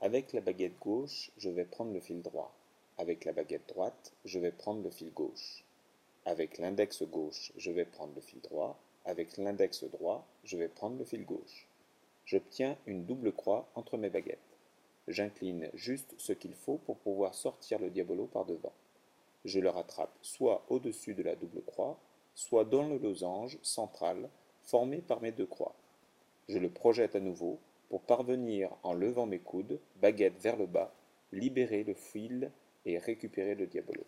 Avec la baguette gauche, je vais prendre le fil droit. Avec la baguette droite, je vais prendre le fil gauche. Avec l'index gauche, je vais prendre le fil droit. Avec l'index droit, je vais prendre le fil gauche. J'obtiens une double croix entre mes baguettes. J'incline juste ce qu'il faut pour pouvoir sortir le diabolo par devant. Je le rattrape soit au-dessus de la double croix, soit dans le losange central formé par mes deux croix. Je le projette à nouveau pour parvenir, en levant mes coudes, baguette vers le bas, libérer le fil et récupérer le diabolo.